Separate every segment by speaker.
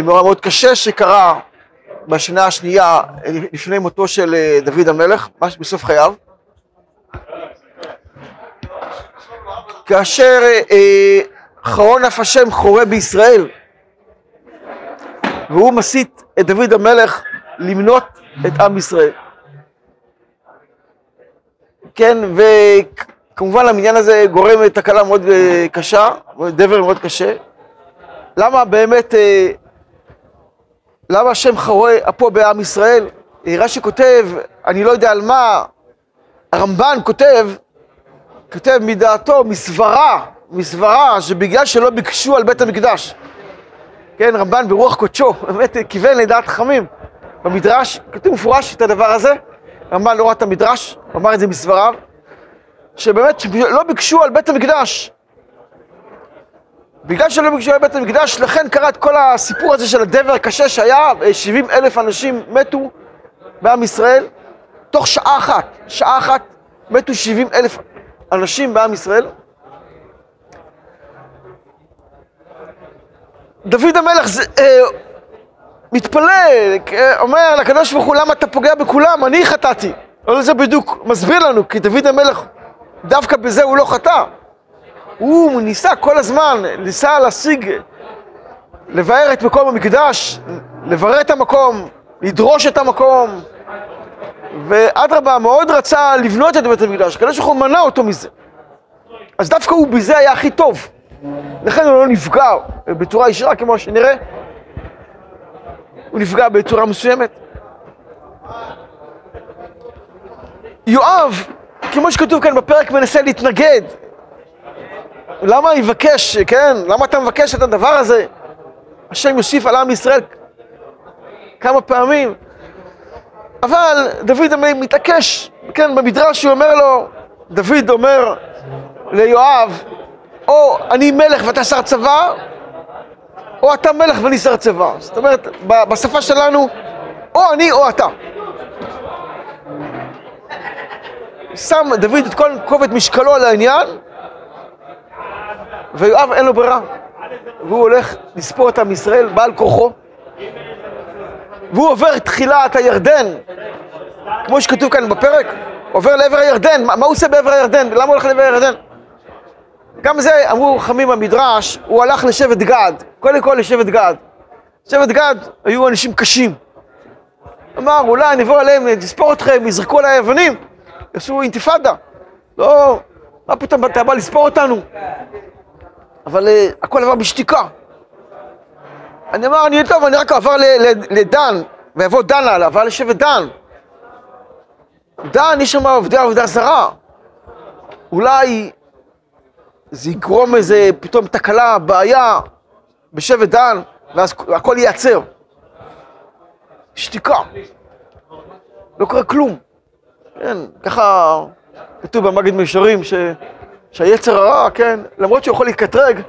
Speaker 1: מאוד מאוד קשה שקרה בשנה השנייה לפני מותו של אה, דוד המלך, ממש בסוף חייו. כאשר אה, חרון אף השם חורה בישראל, והוא מסית את דוד המלך למנות את עם ישראל. כן, וכמובן המניין הזה גורם לתקלה מאוד אה, קשה, דבר מאוד קשה. למה באמת, אה, למה השם חורה פה בעם ישראל? אה, רש"י כותב, אני לא יודע על מה, הרמב"ן כותב, כותב מדעתו, מסברה, מסברה, שבגלל שלא ביקשו על בית המקדש. כן, רמב"ן ברוח קודשו, באמת כיוון לדעת חכמים. במדרש, כתוב מפורש את הדבר הזה, רמב"ן לא ראה את המדרש, אמר את זה מסבריו, שבאמת לא ביקשו על בית המקדש. בגלל שלא ביקשו בית המקדש, לכן קרה את כל הסיפור הזה של הדבר הקשה שהיה, 70 אלף אנשים מתו בעם ישראל, תוך שעה אחת, שעה אחת מתו 70 אלף אנשים בעם ישראל. דוד המלך זה, אה, מתפלל, אה, אומר לקדוש ברוך הוא, למה אתה פוגע בכולם? אני חטאתי. אבל זה בדיוק מסביר לנו, כי דוד המלך, דווקא בזה הוא לא חטא. הוא ניסה כל הזמן, ניסה להשיג, לבאר את מקום המקדש, לברר את המקום, לדרוש את המקום, ואדרבה, מאוד רצה לבנות את בית המקדש, הקדוש ברוך הוא מנע אותו מזה. אז דווקא הוא בזה היה הכי טוב. לכן הוא לא נפגע בצורה ישירה, כמו שנראה. הוא נפגע בצורה מסוימת. יואב, כמו שכתוב כאן בפרק, מנסה להתנגד. למה יבקש, כן? למה אתה מבקש את הדבר הזה? השם יוסיף על עם ישראל כמה פעמים. אבל דוד מתעקש, כן, במדרש הוא אומר לו, דוד אומר ליואב, או אני מלך ואתה שר צבא, או אתה מלך ואני שר צבא. זאת אומרת, בשפה שלנו, או אני או אתה. שם דוד את כל כובד משקלו על העניין, ויואב אין לו ברירה. והוא הולך לספור את עם ישראל בעל כוחו, והוא עובר תחילה את הירדן, כמו שכתוב כאן בפרק, עובר לעבר הירדן. מה, מה הוא עושה בעבר הירדן? למה הוא הולך לעבר הירדן? גם זה אמרו חכמים במדרש, הוא הלך לשבט גד, קודם כל לשבט גד. שבט גד היו אנשים קשים. אמר, אולי נבוא אליהם, נספור אתכם, יזרקו עליי אבנים, יעשו אינתיפאדה. לא, מה פתאום אתה בא לספור אותנו? אבל uh, הכל עבר בשתיקה. אני אמר, אני טוב, אני רק עבר לדן, ויבוא דן עליו, עבר לשבט דן. דן, יש שם עובדי עבודה זרה. אולי זה יגרום איזה פתאום תקלה, בעיה בשבט דן, ואז הכל ייעצר. שתיקה. לא קורה כלום. כן, ככה כתוב במגד מישרים ש... שהיצר הרע, כן, למרות שהוא יכול להתקטרג,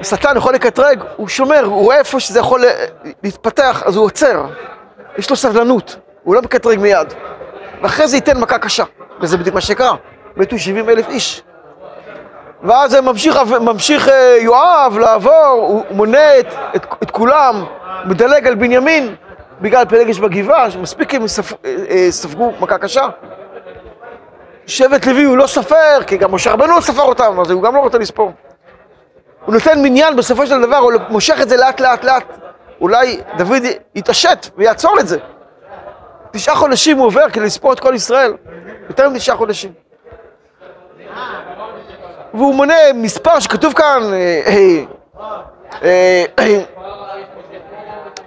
Speaker 1: השטן יכול לקטרג, הוא שומר, הוא רואה איפה שזה יכול להתפתח, אז הוא עוצר. יש לו סבלנות, הוא לא מקטרג מיד. ואחרי זה ייתן מכה קשה, וזה בדיוק מה שקרה. מתו 70 אלף איש. ואז ממשיך, ממשיך אה, יואב לעבור, הוא מונה את, את, את כולם, מדלג על בנימין בגלל פלגש בגבעה, שמספיק הם אה, אה, ספגו מכה קשה. שבט לוי הוא לא ספר, כי גם משה רבנו לא ספר אותם, אז הוא גם לא רוצה לספור. הוא נותן מניין בסופו של דבר, הוא מושך את זה לאט לאט לאט. אולי דוד יתעשת ויעצור את זה. תשעה חודשים הוא עובר כדי לספור את כל ישראל. יותר מתשעה חודשים. והוא מונה מספר שכתוב כאן,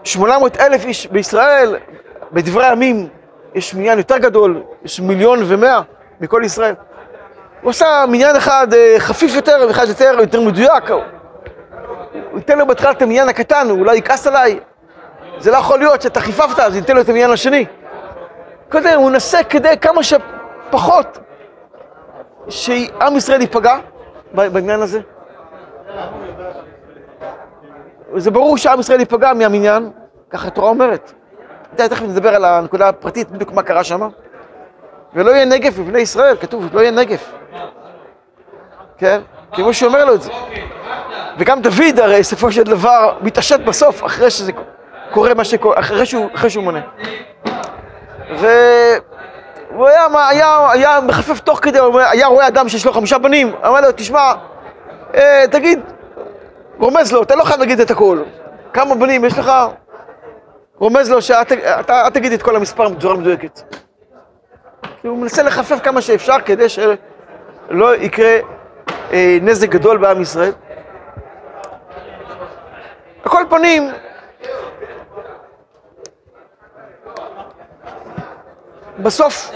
Speaker 1: 800 אה, אה, אלף איש בישראל, בדברי הימים יש מניין יותר גדול, יש מיליון ומאה מכל ישראל. הוא עשה מניין אחד אה, חפיף יותר, ואחד יותר, יותר מדויק. הוא ייתן לו בהתחלה את המניין הקטן, הוא אולי יכעס עליי. זה לא יכול להיות שאתה חיפפת, אז ייתן לו את המניין השני. קודם הוא נסה כדי כמה שפחות שעם ישראל ייפגע, בעניין הזה? זה ברור שעם ישראל ייפגע מהמניין, ככה התורה אומרת. תכף נדבר על הנקודה הפרטית, בדיוק מה קרה שם. ולא יהיה נגף בבני ישראל, כתוב, לא יהיה נגף. כן? כמו שאומר לו את זה. וגם דוד הרי בסופו של דבר מתעשת בסוף, אחרי שזה קורה מה שקורה, אחרי שהוא, אחרי שהוא מונה. והוא היה, היה, היה מחפף תוך כדי, היה רואה אדם שיש לו חמישה בנים, אמר לו, תשמע, אה, תגיד, רומז לו, אתה לא חייב להגיד את הכל. כמה בנים יש לך? רומז לו שאל תגיד את כל המספר בצורה מדויקת. הוא מנסה לחפף כמה שאפשר כדי שלא יקרה אה, נזק גדול בעם ישראל. על כל פנים, בסוף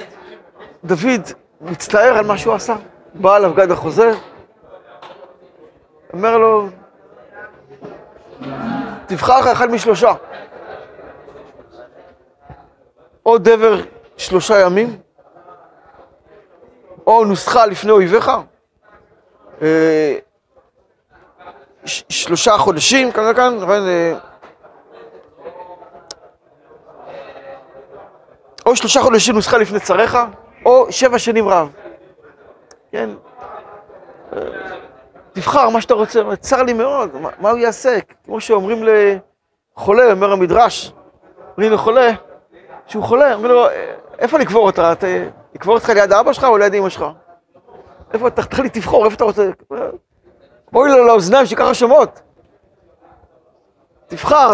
Speaker 1: דוד מצטער על מה שהוא עשה. בא אליו גד החוזר, אומר לו, תבחר לך אחד משלושה. או דבר שלושה ימים, או נוסחה לפני אויביך, אה, שלושה חודשים, כאן וכאן, אה, או שלושה חודשים נוסחה לפני צריך, או שבע שנים רב. כן? אה, תבחר מה שאתה רוצה, צר לי מאוד, מה הוא יעשה? כמו שאומרים לחולה, אומר המדרש, אומרים לחולה, שהוא חולה, אומרים לו, איפה לקבור אותה? לקבור אותך ליד אבא שלך או ליד אמא שלך? איפה, אתה תחליט תבחור, איפה אתה רוצה? בואי לו לאוזניים שככה שומעות. תבחר,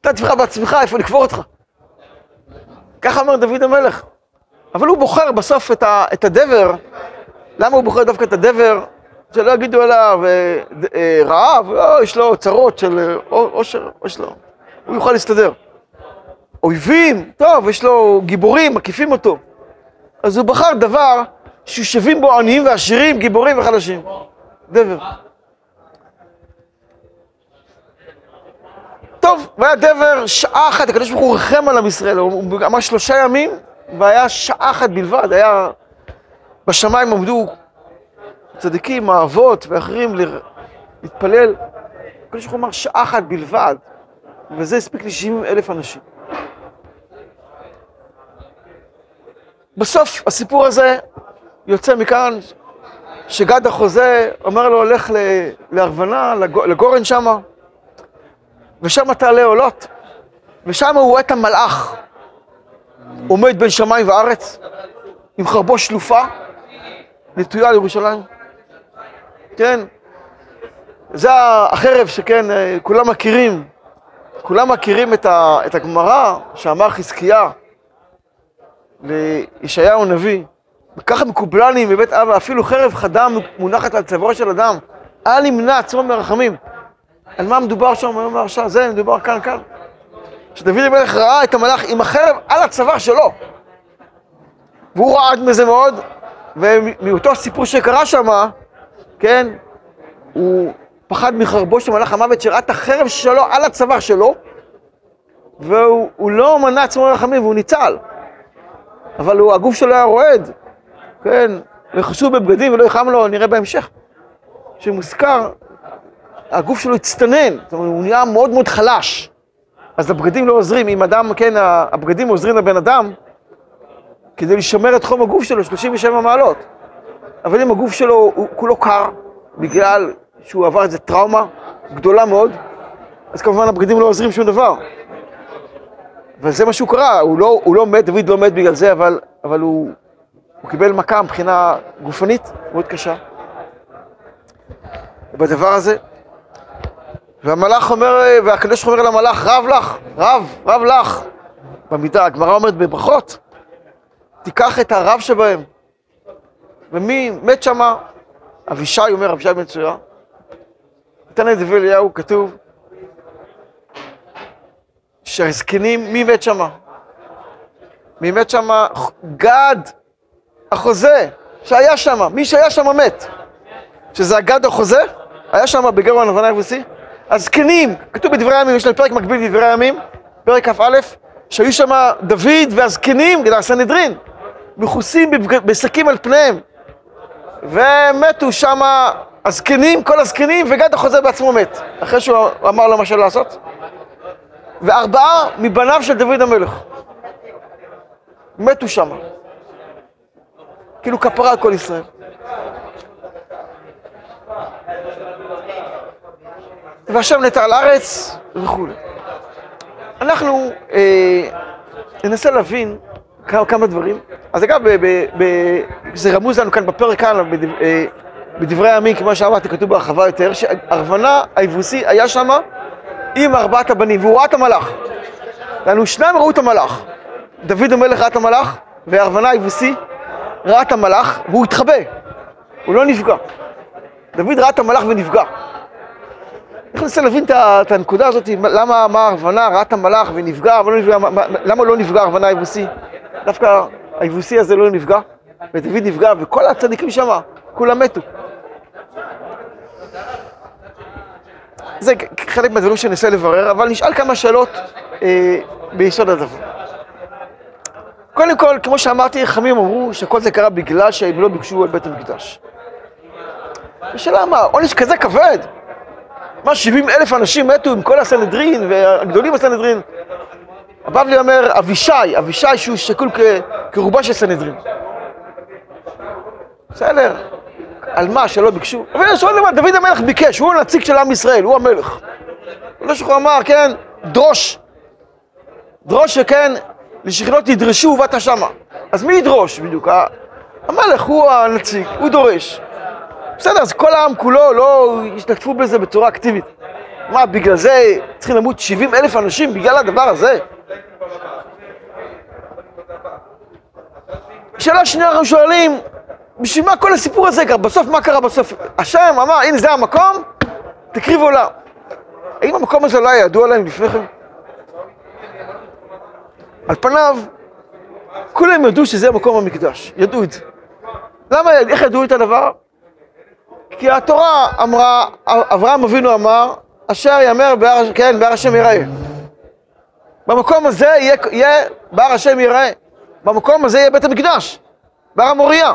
Speaker 1: אתה תבחר בעצמך איפה לקבור אותך. ככה אומר דוד המלך. אבל הוא בוחר בסוף את, ה, את הדבר. למה הוא בוחר דווקא את הדבר? שלא יגידו עליו אה, אה, רעב, לא, יש לו צרות של עושר, יש לו, הוא יוכל להסתדר. אויבים, טוב, יש לו גיבורים, מקיפים אותו. אז הוא בחר דבר שיושבים בו עניים ועשירים, גיבורים וחלשים. דבר. טוב, והיה דבר שעה אחת, הקדוש ברוך הוא ריחם על עם ישראל, הוא אמר שלושה ימים, והיה שעה אחת בלבד, היה... בשמיים עמדו צדיקים, האבות ואחרים להתפלל. הקדוש ברוך הוא אמר שעה אחת בלבד, וזה הספיק ל-70 אלף אנשים. בסוף הסיפור הזה יוצא מכאן שגד החוזה אומר לו, הולך להרוונה, לגורן שמה, ושם תעלה עולות, ושם הוא רואה את המלאך. עומד בין שמיים וארץ, עם חרבו שלופה, נטויה לירושלים. כן, זה החרב שכן, כולם מכירים, כולם מכירים את הגמרא שאמר חזקיה לישעיהו הנביא, וככה מקובלני מבית אבא, אפילו חרב חדה מונחת על צווארו של אדם, אל ימנע עצמו מרחמים. על מה מדובר שם היום בהרשעה? זה מדובר כאן, כאן. שדוד המלך ראה את המלאך עם החרב על הצוואר שלו. והוא רעד מזה מאוד, ומאותו סיפור שקרה שם, כן, הוא פחד מחרבו של מלאך המוות שראה את החרב שלו על הצוואר שלו, והוא לא מנע עצמו מרחמים והוא ניצל. אבל הוא, הגוף שלו היה רועד, כן, וחשוב בבגדים ולא יחם לו, נראה בהמשך. שמוזכר, הגוף שלו הצטנן, זאת אומרת, הוא נהיה מאוד מאוד חלש. אז הבגדים לא עוזרים, אם אדם, כן, הבגדים עוזרים לבן אדם כדי לשמר את חום הגוף שלו 37 מעלות. אבל אם הגוף שלו הוא כולו קר, בגלל שהוא עבר איזה טראומה גדולה מאוד, אז כמובן הבגדים לא עוזרים שום דבר. וזה מה שהוא קרה, הוא לא, הוא לא מת, דוד לא מת בגלל זה, אבל, אבל הוא, הוא קיבל מכה מבחינה גופנית מאוד קשה. בדבר הזה, והמלאך אומר, והקדוש אומר למלאך, רב לך, רב, רב לך. במידה, הגמרא אומרת בברכות, תיקח את הרב שבהם. ומי מת שמה? אבישי אומר, אבישי בן צויה. נתן את דברי אליהו, כתוב, שהזקנים, מי מת שמה? מי מת שמה? גד, החוזה, שהיה שמה, מי שהיה שמה מת. שזה הגד החוזה, היה שמה בגרוע נבנה יבוסי. הזקנים, כתוב בדברי הימים, יש לנו פרק מקביל בדברי הימים, פרק כ"א, שהיו שם דוד והזקנים, גדל הסנהדרין, מכוסים בשקים על פניהם. ומתו שם הזקנים, כל הזקנים, וגד החוזה בעצמו מת, אחרי שהוא אמר לו מה שלא לעשות. וארבעה מבניו של דוד המלך מתו שם. כאילו כפרה על כל ישראל. והשם נטע על הארץ וכולי. אנחנו אה, ננסה להבין כמה, כמה דברים. אז אגב, ב, ב, ב, זה רמוז לנו כאן בפרק כאן, בדב, אה, בדברי הימים, כמו שאמרתי, כתוב בהרחבה יותר, שארוונה היבוסי היה שם עם ארבעת הבנים, והוא ראה את המלאך. לנו שניים ראו את המלאך. דוד המלך ראה את המלאך, וארוונה היבוסי ראה את המלאך, והוא התחבא, הוא לא נפגע. דוד ראה את המלאך ונפגע. איך ננסה להבין את הנקודה הזאת, למה ארוונה ראה את המלאך ונפגע, אבל לא נפגע, למה לא נפגע ארוונה היבוסי? דווקא היבוסי הזה לא נפגע, ודוד נפגע, וכל הצדיקים שם, כולם מתו. זה חלק מהדברים שננסה לברר, אבל נשאל כמה שאלות אה, ביסוד הדבר. קודם כל, כמו שאמרתי, חכמים אמרו שכל זה קרה בגלל שהם לא ביקשו על בית המקדש. השאלה מה, עונש כזה כבד? מה, 70 אלף אנשים מתו עם כל הסנהדרין והגדולים בסנהדרין? הבבלי אומר, אבישי, אבישי שהוא שקול כרובה של סנהדרין. בסדר, על מה שלא ביקשו? אבל יש עוד דבר, דוד המלך ביקש, הוא הנציג של עם ישראל, הוא המלך. לא שהוא אמר, כן, דרוש. דרוש שכן, לשכנות ידרשו ובאת שמה. אז מי ידרוש בדיוק? המלך הוא הנציג, הוא דורש. בסדר, אז כל העם כולו לא ישתתפו בזה בצורה אקטיבית. מה, בגלל זה צריכים למות 70 אלף אנשים בגלל הדבר הזה? שאלה שנייה אנחנו שואלים, בשביל מה כל הסיפור הזה קרה? בסוף מה קרה בסוף? השם אמר, הנה זה המקום, תקריבו עולם. האם המקום הזה לא היה ידוע להם לפני כן? על פניו, כולם ידעו שזה מקום המקדש, ידעו את זה. למה, איך ידעו את הדבר? כי התורה אמרה, אברהם אבינו אמר, אשר יאמר בהר, כן, בהר השם יראה. במקום הזה יהיה, יהיה בהר השם יראה. במקום הזה יהיה בית המקדש, בהר המוריה.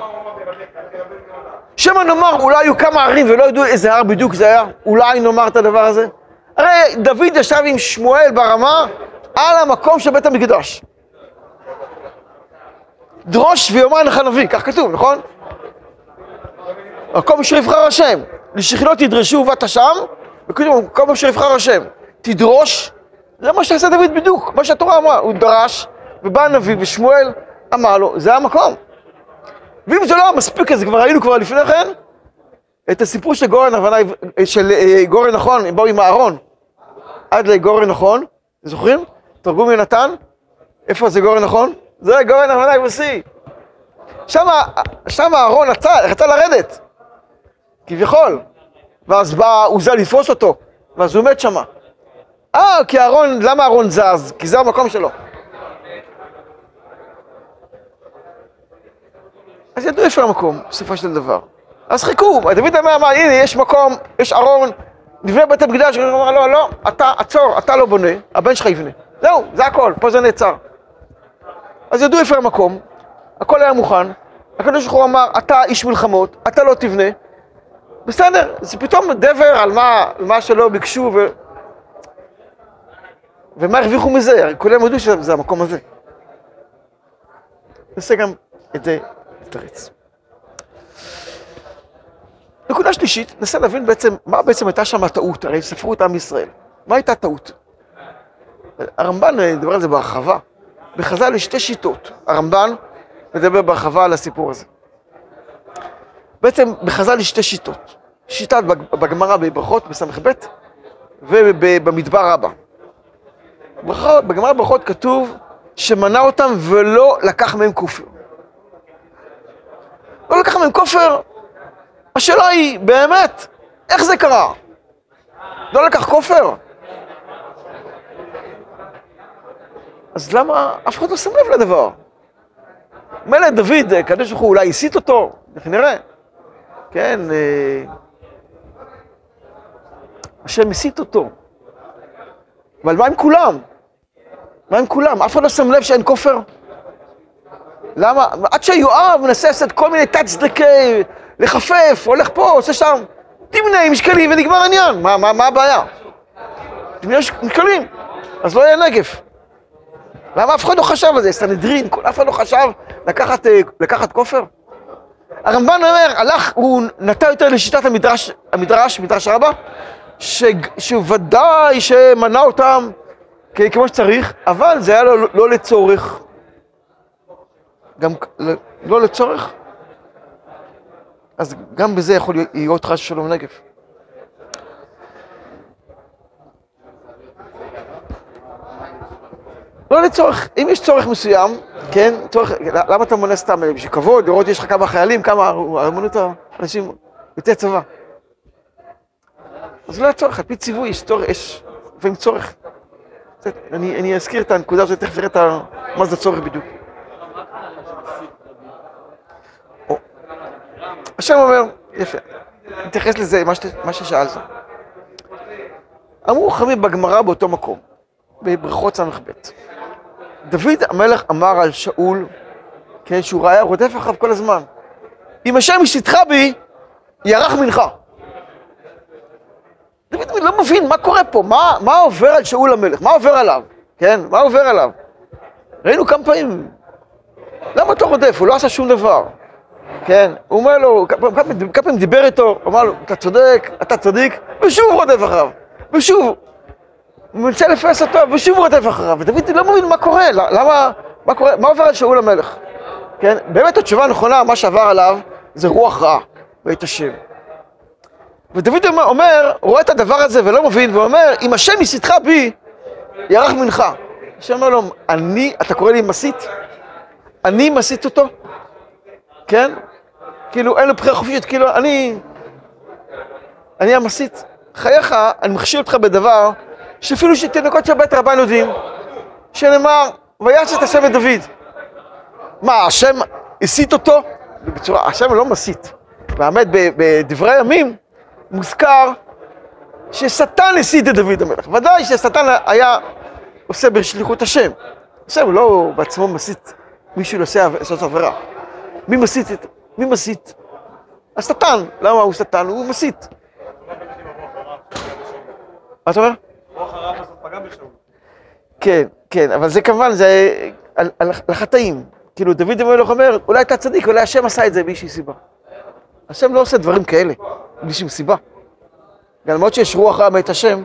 Speaker 1: שמא נאמר, אולי היו כמה ערים ולא ידעו איזה הר בדיוק זה היה, אולי נאמר את הדבר הזה. הרי דוד ישב עם שמואל ברמה על המקום של בית המקדש. דרוש ויאמר לך נביא, כך כתוב, נכון? מקום אשר יבחר השם, לשכנות תדרשו ובאת שם, וכתוב, מקום אשר יבחר השם, תדרוש, זה מה שעשה דוד בדיוק, מה שהתורה אמרה, הוא דרש, ובא הנביא ושמואל אמר לו, זה המקום. ואם זה לא מספיק, אז כבר ראינו כבר לפני כן את הסיפור של גורן, של אה, גורן נכון, הם באו עם אהרון עד לגורן נכון, זוכרים? תרגום יונתן, איפה זה גורן נכון? זה גורן אהרון היבוסי. שם אהרון רצה לרדת, כביכול, ואז בא עוזה לתפוס אותו, ואז הוא מת שמה. אה, כי אהרון, למה אהרון זז? כי זה המקום שלו. אז ידעו איפה המקום, בסופו של דבר. אז חיכו, דוד אמר, אמר, הנה, יש מקום, יש ארון, נבנה בית המקדש, הוא אמר, לא, לא, אתה, עצור, אתה לא בונה, הבן שלך יבנה. זהו, זה הכל, פה זה נעצר. אז ידעו איפה המקום, הכל היה מוכן, הקדוש ברוך הוא אמר, אתה איש מלחמות, אתה לא תבנה. בסדר, זה פתאום דבר על מה, על מה שלא ביקשו ו... ומה הרוויחו מזה, הרי כולם ידעו שזה המקום הזה. נעשה גם את זה לתרץ. נקודה שלישית, ננסה להבין בעצם, מה בעצם הייתה שם הטעות, הרי ספרו את עם ישראל. מה הייתה הטעות? הרמב"ן מדבר על זה בהרחבה. בחז"ל יש שתי שיטות. הרמב"ן מדבר בהרחבה על הסיפור הזה. בעצם בחז"ל יש שתי שיטות. שיטה בגמרא בברכות, בס"ב, ובמדבר רבה. בגמרא בברכות כתוב שמנה אותם ולא לקח מהם כופר. לא לקח מהם כופר. השאלה היא, באמת, איך זה קרה? לא לקח כופר? אז למה אף אחד לא שם לב לדבר? מילא דוד, הקדוש ברוך הוא אולי הסית אותו, איך נראה. כן, אה, השם הסית אותו. אבל מה עם כולם? מה עם כולם? אף אחד לא שם לב שאין כופר? למה? עד שיואב מנסה לעשות כל מיני תת-צדקי, לחפף, הולך פה, עושה שם, תמנה עם שקלים ונגמר העניין, מה, מה, מה הבעיה? תמנה עם שקלים, אז לא יהיה נגף. למה אף אחד לא חשב על זה? סנהדרין, אף אחד לא חשב לקחת, אה, לקחת כופר? הרמב"ן אומר, הלך, הוא נטע יותר לשיטת המדרש, המדרש, מדרש רבה, שוודאי שמנה אותם כמו שצריך, אבל זה היה לו לא לצורך. גם לא לצורך, אז גם בזה יכול להיות חס ושלום נגף. לא לצורך, אם יש צורך מסוים, כן, צורך, למה אתה מונה סתם? בשביל כבוד, לראות יש לך כמה חיילים, כמה הרמונות האנשים יוצאי צבא. אז לא צורך, על פי ציווי יש צורך, יש לפעמים צורך. אני, אני אזכיר את הנקודה הזאת, תכף נראה מה זה צורך בדיוק. השם אומר, יפה, נתייחס לזה, מה, שת, מה ששאלת. אמרו חכמים בגמרא באותו מקום, בברכות ס"ב. דוד המלך אמר על שאול, כן, שהוא ראה רודף אחריו כל הזמן. אם השם ישתך בי, ירח מנחה. דוד לא מבין מה קורה פה, מה, מה עובר על שאול המלך, מה עובר עליו, כן, מה עובר עליו. ראינו כמה פעמים, למה אתה רודף? הוא לא עשה שום דבר. כן, הוא אומר לו, כמה פעמים דיבר איתו, אמר לו, אתה צודק, אתה צדיק, ושוב הוא רודף אחריו, ושוב, הוא מנסה לפרס אותו, ושוב הוא רודף אחריו, ודוד לא מבין מה קורה, למה, מה קורה, מה עובר על שאול המלך, כן, באמת התשובה הנכונה, מה שעבר עליו, זה רוח רעה, בית השם. ודוד אומר, אומר, רואה את הדבר הזה ולא מבין, ואומר, אם השם יסיתך בי, ירח מנחה. השם אומר לו, אני, אתה קורא לי מסית? אני מסית אותו? כן? כאילו, אין לו בחירה חופשית, כאילו, אני... אני המסית. חייך, אני מכשיר אותך בדבר שאפילו שתינוקות של בית רבן יודעים, שנאמר, ויעש את השם את דוד. מה, השם הסית אותו? בצורה, השם לא מסית. באמת, בדברי הימים מוזכר ששטן הסית את דוד המלך. ודאי ששטן היה עושה בשליחות השם. השם לא בעצמו מסית מישהו לעשות עבירה. מי מסית את... מי מסית? השטן. למה הוא שטן? הוא מסית. מה אתה אומר? רוח הרע בסוף פגע בשאול. כן, כן, אבל זה כמובן, זה על, החטאים. כאילו, דוד המלך אומר, אולי אתה צדיק, אולי השם עשה את זה באיזושהי סיבה. השם לא עושה דברים כאלה, בלי שום סיבה. למרות שיש רוח רע מאת השם,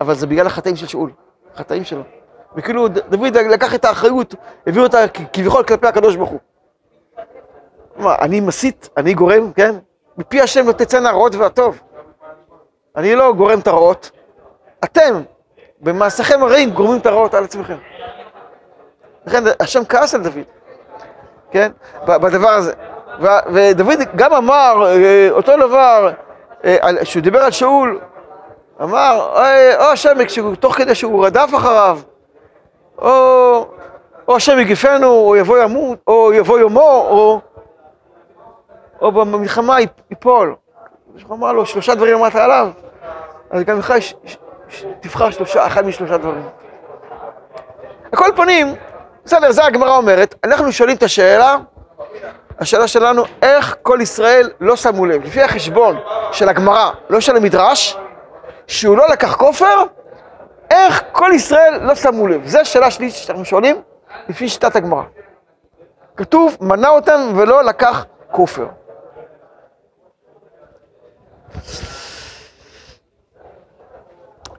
Speaker 1: אבל זה בגלל החטאים של שאול, החטאים שלו. וכאילו, דוד לקח את האחריות, הביא אותה כביכול כלפי הקדוש ברוך הוא. מה, אני מסית, אני גורם, כן? מפי השם לא תצאנה הרעות והטוב. אני לא גורם את הרעות, אתם, במעשיכם הרעים, גורמים את הרעות על עצמכם. לכן השם כעס על דוד, כן? בדבר הזה. ודוד גם אמר אה, אותו דבר, כשהוא דיבר על שאול, אמר, או השם, תוך כדי שהוא רדף אחריו, או, או השם יגיפנו, או יבוא ימות, או יבוא יומו, או, או במלחמה ייפול. הוא אמר לו, שלושה דברים אמרת עליו, אז גם לך תבחר שלושה, אחד משלושה דברים. על כל פנים, בסדר, זה הגמרא אומרת, אנחנו שואלים את השאלה, השאלה שלנו, איך כל ישראל לא שמו לב, לפי החשבון של הגמרא, לא של המדרש, שהוא לא לקח כופר, איך כל ישראל לא שמו לב? זו השאלה שלי שאנחנו שואלים, לפי שיטת הגמרא. כתוב, מנה אותם ולא לקח כופר.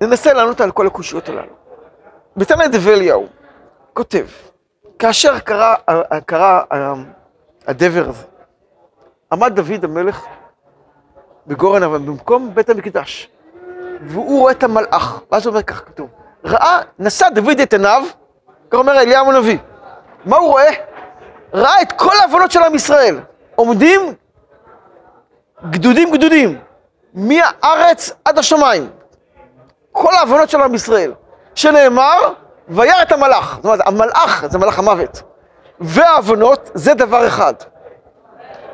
Speaker 1: ננסה לענות על כל הקושיות הללו. בתנא דבי אליהו כותב, כאשר קרה, קרה הדבר הזה, עמד דוד המלך בגורן אבל במקום בית המקדש, והוא רואה את המלאך, ואז הוא אומר כך כתוב, ראה, נשא דוד את עיניו, כך אומר אליהו הנביא, מה הוא רואה? ראה את כל העוונות של עם ישראל, עומדים גדודים גדודים, מהארץ עד השמיים, כל העוונות של עם ישראל, שנאמר, וירא את המלאך. זאת אומרת, המלאך זה מלאך המוות. והעוונות זה דבר אחד.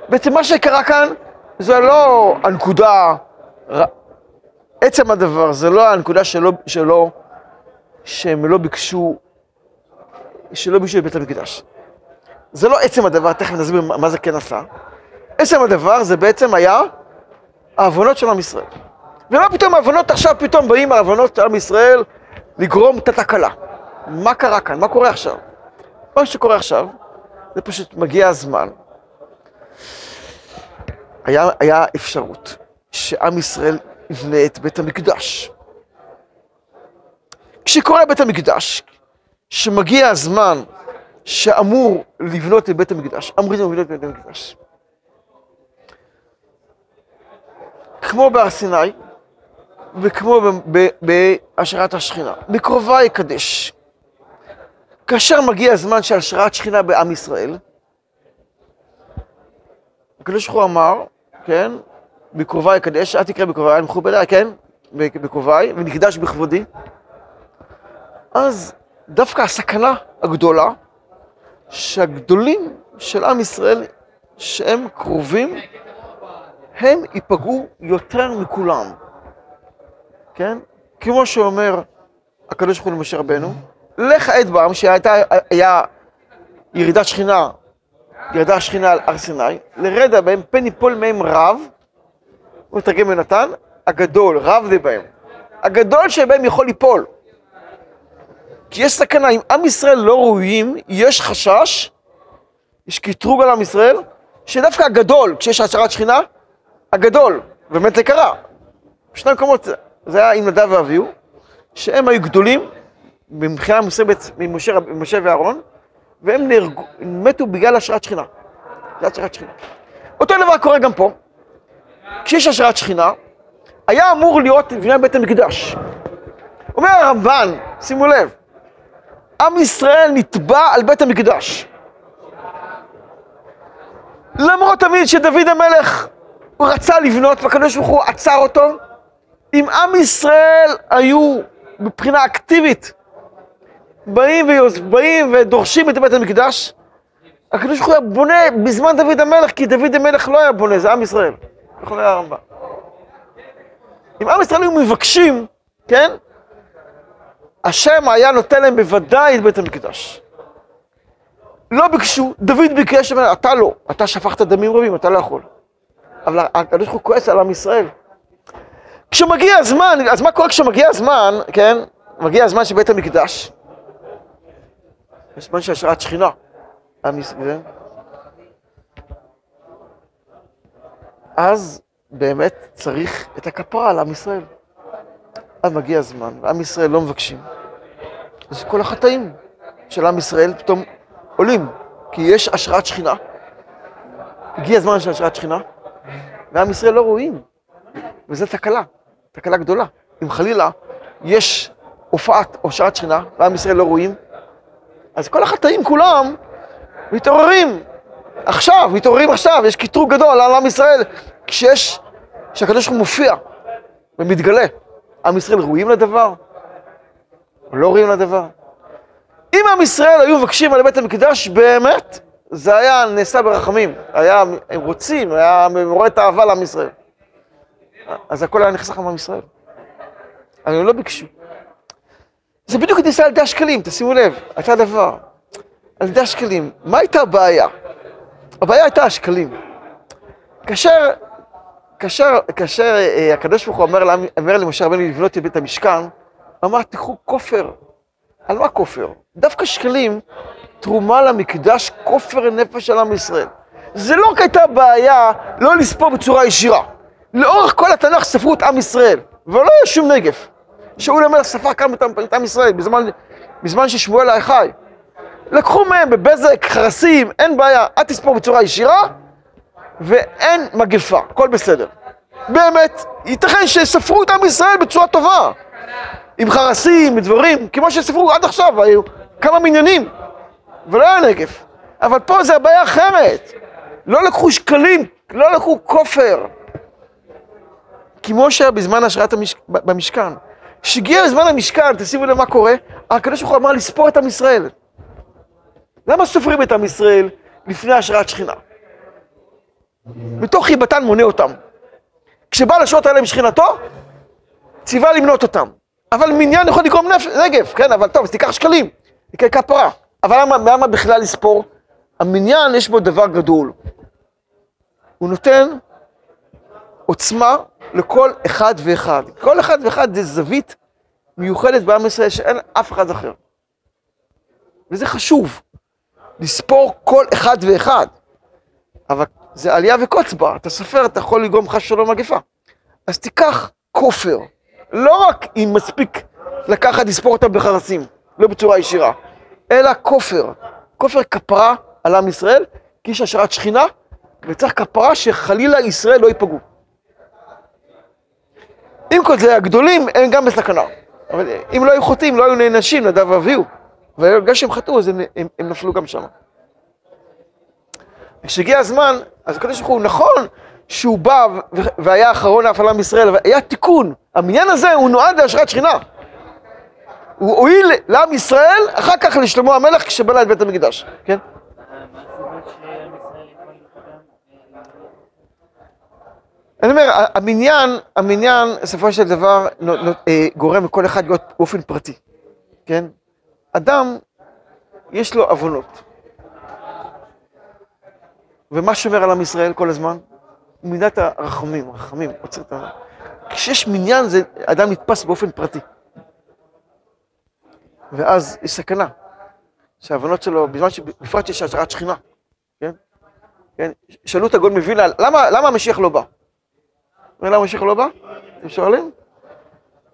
Speaker 1: בעצם מה שקרה כאן, זה לא הנקודה, עצם הדבר, זה לא הנקודה שלא, שלא, שהם לא ביקשו, שלא ביקשו בבית המקדש. זה לא עצם הדבר, תכף נסביר מה זה כן עשה. עצם הדבר זה בעצם היה העוונות של עם ישראל. ומה פתאום העוונות עכשיו פתאום באים העוונות של עם ישראל לגרום את התקלה? מה קרה כאן? מה קורה עכשיו? מה שקורה עכשיו, זה פשוט מגיע הזמן. היה, היה אפשרות שעם ישראל יבנה את בית המקדש. כשקורה בית המקדש, שמגיע הזמן שאמור לבנות את בית המקדש, אמורים לבנות את בית המקדש. כמו בהר סיני וכמו בהשארת השכינה, בקרובה יקדש. כאשר מגיע הזמן של השארת שכינה בעם ישראל, הקדוש ברוך הוא אמר, כן, בקרובי יקדש, אל תקרא בקרובי, מכובדיי, כן, בקרובי, ונקדש בכבודי. אז דווקא הסכנה הגדולה, שהגדולים של עם ישראל, שהם קרובים, הם ייפגעו יותר מכולם, כן? כמו שאומר הקדוש ברוך הוא למשה רבנו, לך עד בעם, שהייתה היה ירידת שכינה, ירדה השכינה על הר סיני, לרדה בהם פן יפול מהם רב, הוא מתרגם בנתן, הגדול, רב זה בהם. הגדול שבהם יכול ליפול. כי יש סכנה, אם עם ישראל לא ראויים, יש חשש, יש קטרוג על עם ישראל, שדווקא הגדול, כשיש הצהרת שכינה, הגדול, באמת זה קרה. בשני מקומות, זה היה עם נדב ואביהו, שהם היו גדולים, מבחינה מוסרת ממשה ואהרון, והם נהרגו, מתו בגלל השראת שכינה. זה השראת שכינה. אותו דבר קורה גם פה. כשיש השראת שכינה, היה אמור להיות לבני בית המקדש. אומר הרמב"ן, שימו לב, עם ישראל נתבע על בית המקדש. למרות תמיד שדוד המלך הוא רצה לבנות והקדוש ברוך הוא עצר אותו, אם עם ישראל היו מבחינה אקטיבית באים, באים ודורשים את בית המקדש, הקדוש ברוך הוא היה בונה בזמן דוד המלך, כי דוד המלך לא היה בונה, זה עם ישראל. כך אומר הרמב"ם. אם עם ישראל היו מבקשים, כן? השם היה נותן להם בוודאי את בית המקדש. לא ביקשו, דוד ביקש, אתה לא, אתה שפכת דמים רבים, אתה לא יכול. אבל הקדוש ברוך הוא כועס על עם ישראל. כשמגיע הזמן, אז מה קורה כשמגיע הזמן, כן? מגיע הזמן של בית המקדש, יש זמן של השראת שכינה. אז באמת צריך את הכפרה על עם ישראל. אז מגיע הזמן, ועם ישראל לא מבקשים. אז כל החטאים של עם ישראל פתאום עולים, כי יש השראת שכינה. הגיע הזמן של השראת שכינה, ועם ישראל לא רואים. וזו תקלה, תקלה גדולה. אם חלילה יש הופעת הושעת שכינה, ועם ישראל לא רואים, אז כל החטאים כולם מתעוררים עכשיו, מתעוררים עכשיו, יש קטרוג גדול על עם ישראל, כשיש, כשהקדוש ברוך הוא מופיע ומתגלה. עם ישראל ראויים לדבר? או לא ראויים לדבר? אם עם ישראל היו מבקשים על בית המקדש, באמת, זה היה נעשה ברחמים. היה, הם רוצים, היה את האהבה לעם ישראל. אז הכל היה נחסך עם ישראל. אבל הם לא ביקשו. זה בדיוק ניסה על ידי השקלים, תשימו לב, הייתה דבר. על ידי השקלים. מה הייתה הבעיה? הבעיה הייתה השקלים. כאשר, כאשר, כאשר אה, הקדוש ברוך הוא אומר, אומר למשה רבנו לבנות את בית המשכן, אמר, תיקחו כופר. על מה כופר? דווקא שקלים, תרומה למקדש כופר נפש על עם ישראל. זה לא רק הייתה בעיה לא לספור בצורה ישירה. לאורך כל התנ"ך ספרו את עם ישראל, ולא היה שום נגף. שאול המלך ספר כמה את עם ישראל, בזמן, בזמן ששמואל היה חי. לקחו מהם בבזק, חרסים, אין בעיה, אל תספור בצורה ישירה, ואין מגפה, הכל בסדר. באמת, ייתכן שספרו את עם ישראל בצורה טובה. עם חרסים, דברים, כמו שספרו עד עכשיו, היו כמה מניינים, ולא היה נגף. אבל פה זה הבעיה אחרת. לא לקחו שקלים, לא לקחו כופר. כמו שהיה בזמן השראת המשכ... במשכן. כשהגיע זמן המשכן, תשימו לב מה קורה, הקדוש ברוך הוא אמר לספור את עם ישראל. למה סופרים את עם ישראל לפני השראת שכינה? מתוך חיבתן מונה אותם. כשבא לשעות עליהם שכינתו, ציווה למנות אותם. אבל מניין יכול לגרום נגף, כן, אבל טוב, אז תיקח שקלים, תיקח כפרה. אבל למה, למה בכלל לספור? המניין יש בו דבר גדול. הוא נותן עוצמה לכל אחד ואחד. כל אחד ואחד זה זווית מיוחדת בעם ישראל שאין אף אחד אחר. וזה חשוב, לספור כל אחד ואחד. אבל זה עלייה וקוץ בה, אתה סופר, אתה יכול לגרום חס שלום מגפה. אז תיקח כופר. לא רק אם מספיק לקחת, לספור אותם בחרסים, לא בצורה ישירה, אלא כופר. כופר כפרה על עם ישראל, כי יש השארת שכינה, וצריך כפרה שחלילה ישראל לא ייפגעו. עם כל זה, הגדולים הם גם בסכנה. אבל אם לא היו חוטאים, לא היו נענשים נדב ואביהו. ובגלל שהם חטאו, אז הם, הם, הם נפלו גם שם. כשהגיע הזמן, אז הקדוש ברוך הוא, נכון שהוא בא והיה אחרון ההפעלה מישראל, אבל היה תיקון. המניין הזה הוא נועד להשראת שכינה. הוא הועיל לעם ישראל, אחר כך לשלמה המלך כשבנה את בית המקדש, כן? אני אומר, המניין, המניין, בסופו של דבר, אה, גורם לכל אחד להיות באופן פרטי, כן? אדם, יש לו עוונות. ומה שומר על עם ישראל כל הזמן? מידת הרחמים, רחמים, עוצר את ה... כשיש מניין, זה אדם נתפס באופן פרטי. ואז יש סכנה, שההבנות שלו, בזמן שבפרט שיש השערת שכינה, כן? כן? שאלו את הגול מווילנה, למה, למה המשיח לא בא? למה המשיח לא בא? אתם שואלים?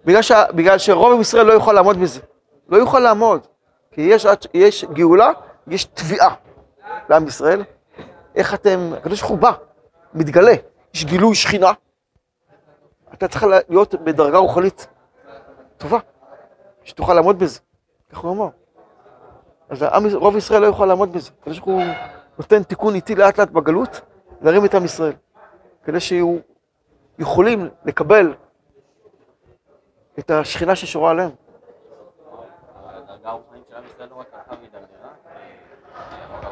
Speaker 1: בגלל, ש... בגלל שרוב עם ישראל לא יוכל לעמוד בזה. לא יוכל לעמוד. כי יש, יש גאולה, יש תביעה לעם ישראל. איך אתם, הקדוש ברוך הוא בא, מתגלה, יש גילוי שכינה. אתה צריך להיות בדרגה רוחנית טובה, שתוכל לעמוד בזה. כך הוא אמר. אז העם, רוב ישראל לא יוכל לעמוד בזה. הקדוש ברוך הוא נותן תיקון איטי לאט לאט בגלות, להרים את עם ישראל. כדי שיהיו יכולים לקבל את השכינה ששורה עליהם.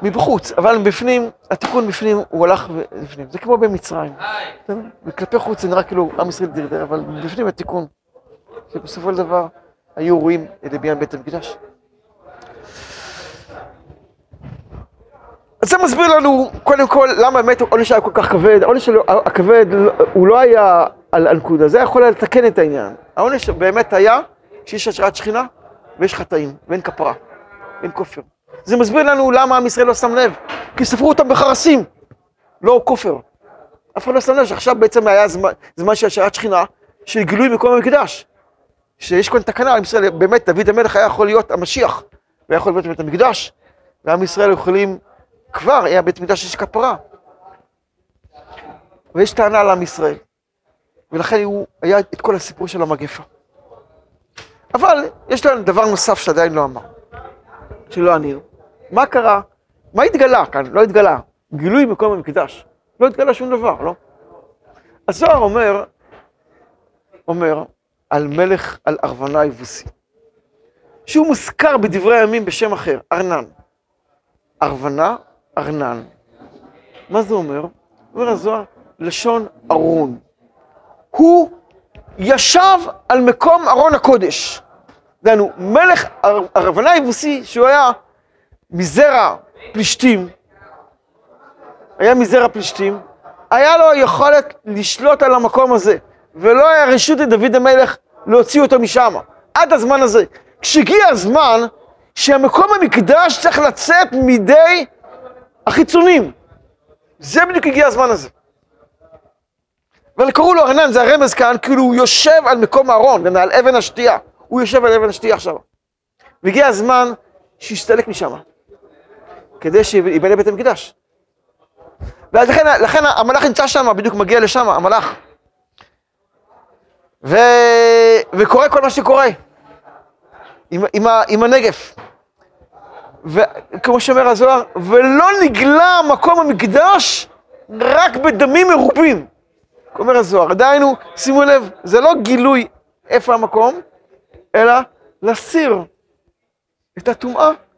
Speaker 1: מבחוץ, אבל מבפנים, התיקון בפנים, הוא הלך בפנים. זה כמו במצרים. וכלפי חוץ זה נראה כאילו עם ישראל דרדר, אבל בפנים התיקון. שבסופו של דבר היו רואים את לבניין בית המקדש. אז זה מסביר לנו, קודם כל, למה באמת העונש היה כל כך כבד. העונש הכבד, הוא לא היה על הנקודה, זה יכול היה לתקן את העניין. העונש באמת היה שיש השראת שכינה ויש חטאים, ואין כפרה, ואין כופר. זה מסביר לנו למה עם ישראל לא שם לב, כי ספרו אותם בחרסים, לא כופר. אף אחד לא שם לב שעכשיו בעצם היה זמן, זמן של השארת שכינה, של גילוי מקום המקדש. שיש כאן תקנה, עם ישראל, באמת, דוד המלך היה יכול להיות המשיח, והיה יכול להיות בית המקדש, ועם ישראל יכולים, כבר היה בית מקדש שיש כפרה. ויש טענה לעם ישראל, ולכן הוא היה את כל הסיפור של המגפה. אבל יש לנו דבר נוסף שעדיין לא אמר, שלא ענינו. מה קרה? מה התגלה כאן? לא התגלה. גילוי מקום המקדש. לא התגלה שום דבר, לא? הזוהר אומר, אומר על מלך, על ארוונה יבוסי, שהוא מוזכר בדברי הימים בשם אחר, ארנן. ארוונה, ארנן. מה זה אומר? אומר הזוהר, לשון ארון. הוא ישב על מקום ארון הקודש. דהיינו, מלך ארוונה יבוסי, שהוא היה מזרע פלישתים, היה מזרע פלישתים, היה לו יכולת לשלוט על המקום הזה, ולא היה רשות לדוד המלך להוציא אותו משם, עד הזמן הזה. כשהגיע הזמן שהמקום המקדש צריך לצאת מידי החיצונים, זה בדיוק הגיע הזמן הזה. אבל קראו לו ארנן, זה הרמז כאן, כאילו הוא יושב על מקום הארון, על אבן השתייה. הוא יושב על אבן השתייה עכשיו. והגיע הזמן שיסתלק משם. כדי שיבנה בית המקדש. ואז לכן, לכן המלאך נמצא שם, בדיוק מגיע לשם, המלאך. ו... וקורה כל מה שקורה עם, עם, ה... עם הנגף. וכמו שאומר הזוהר, ולא נגלה מקום המקדש רק בדמים מרובים. אומר הזוהר, דהיינו, שימו לב, זה לא גילוי איפה המקום, אלא להסיר את הטומאה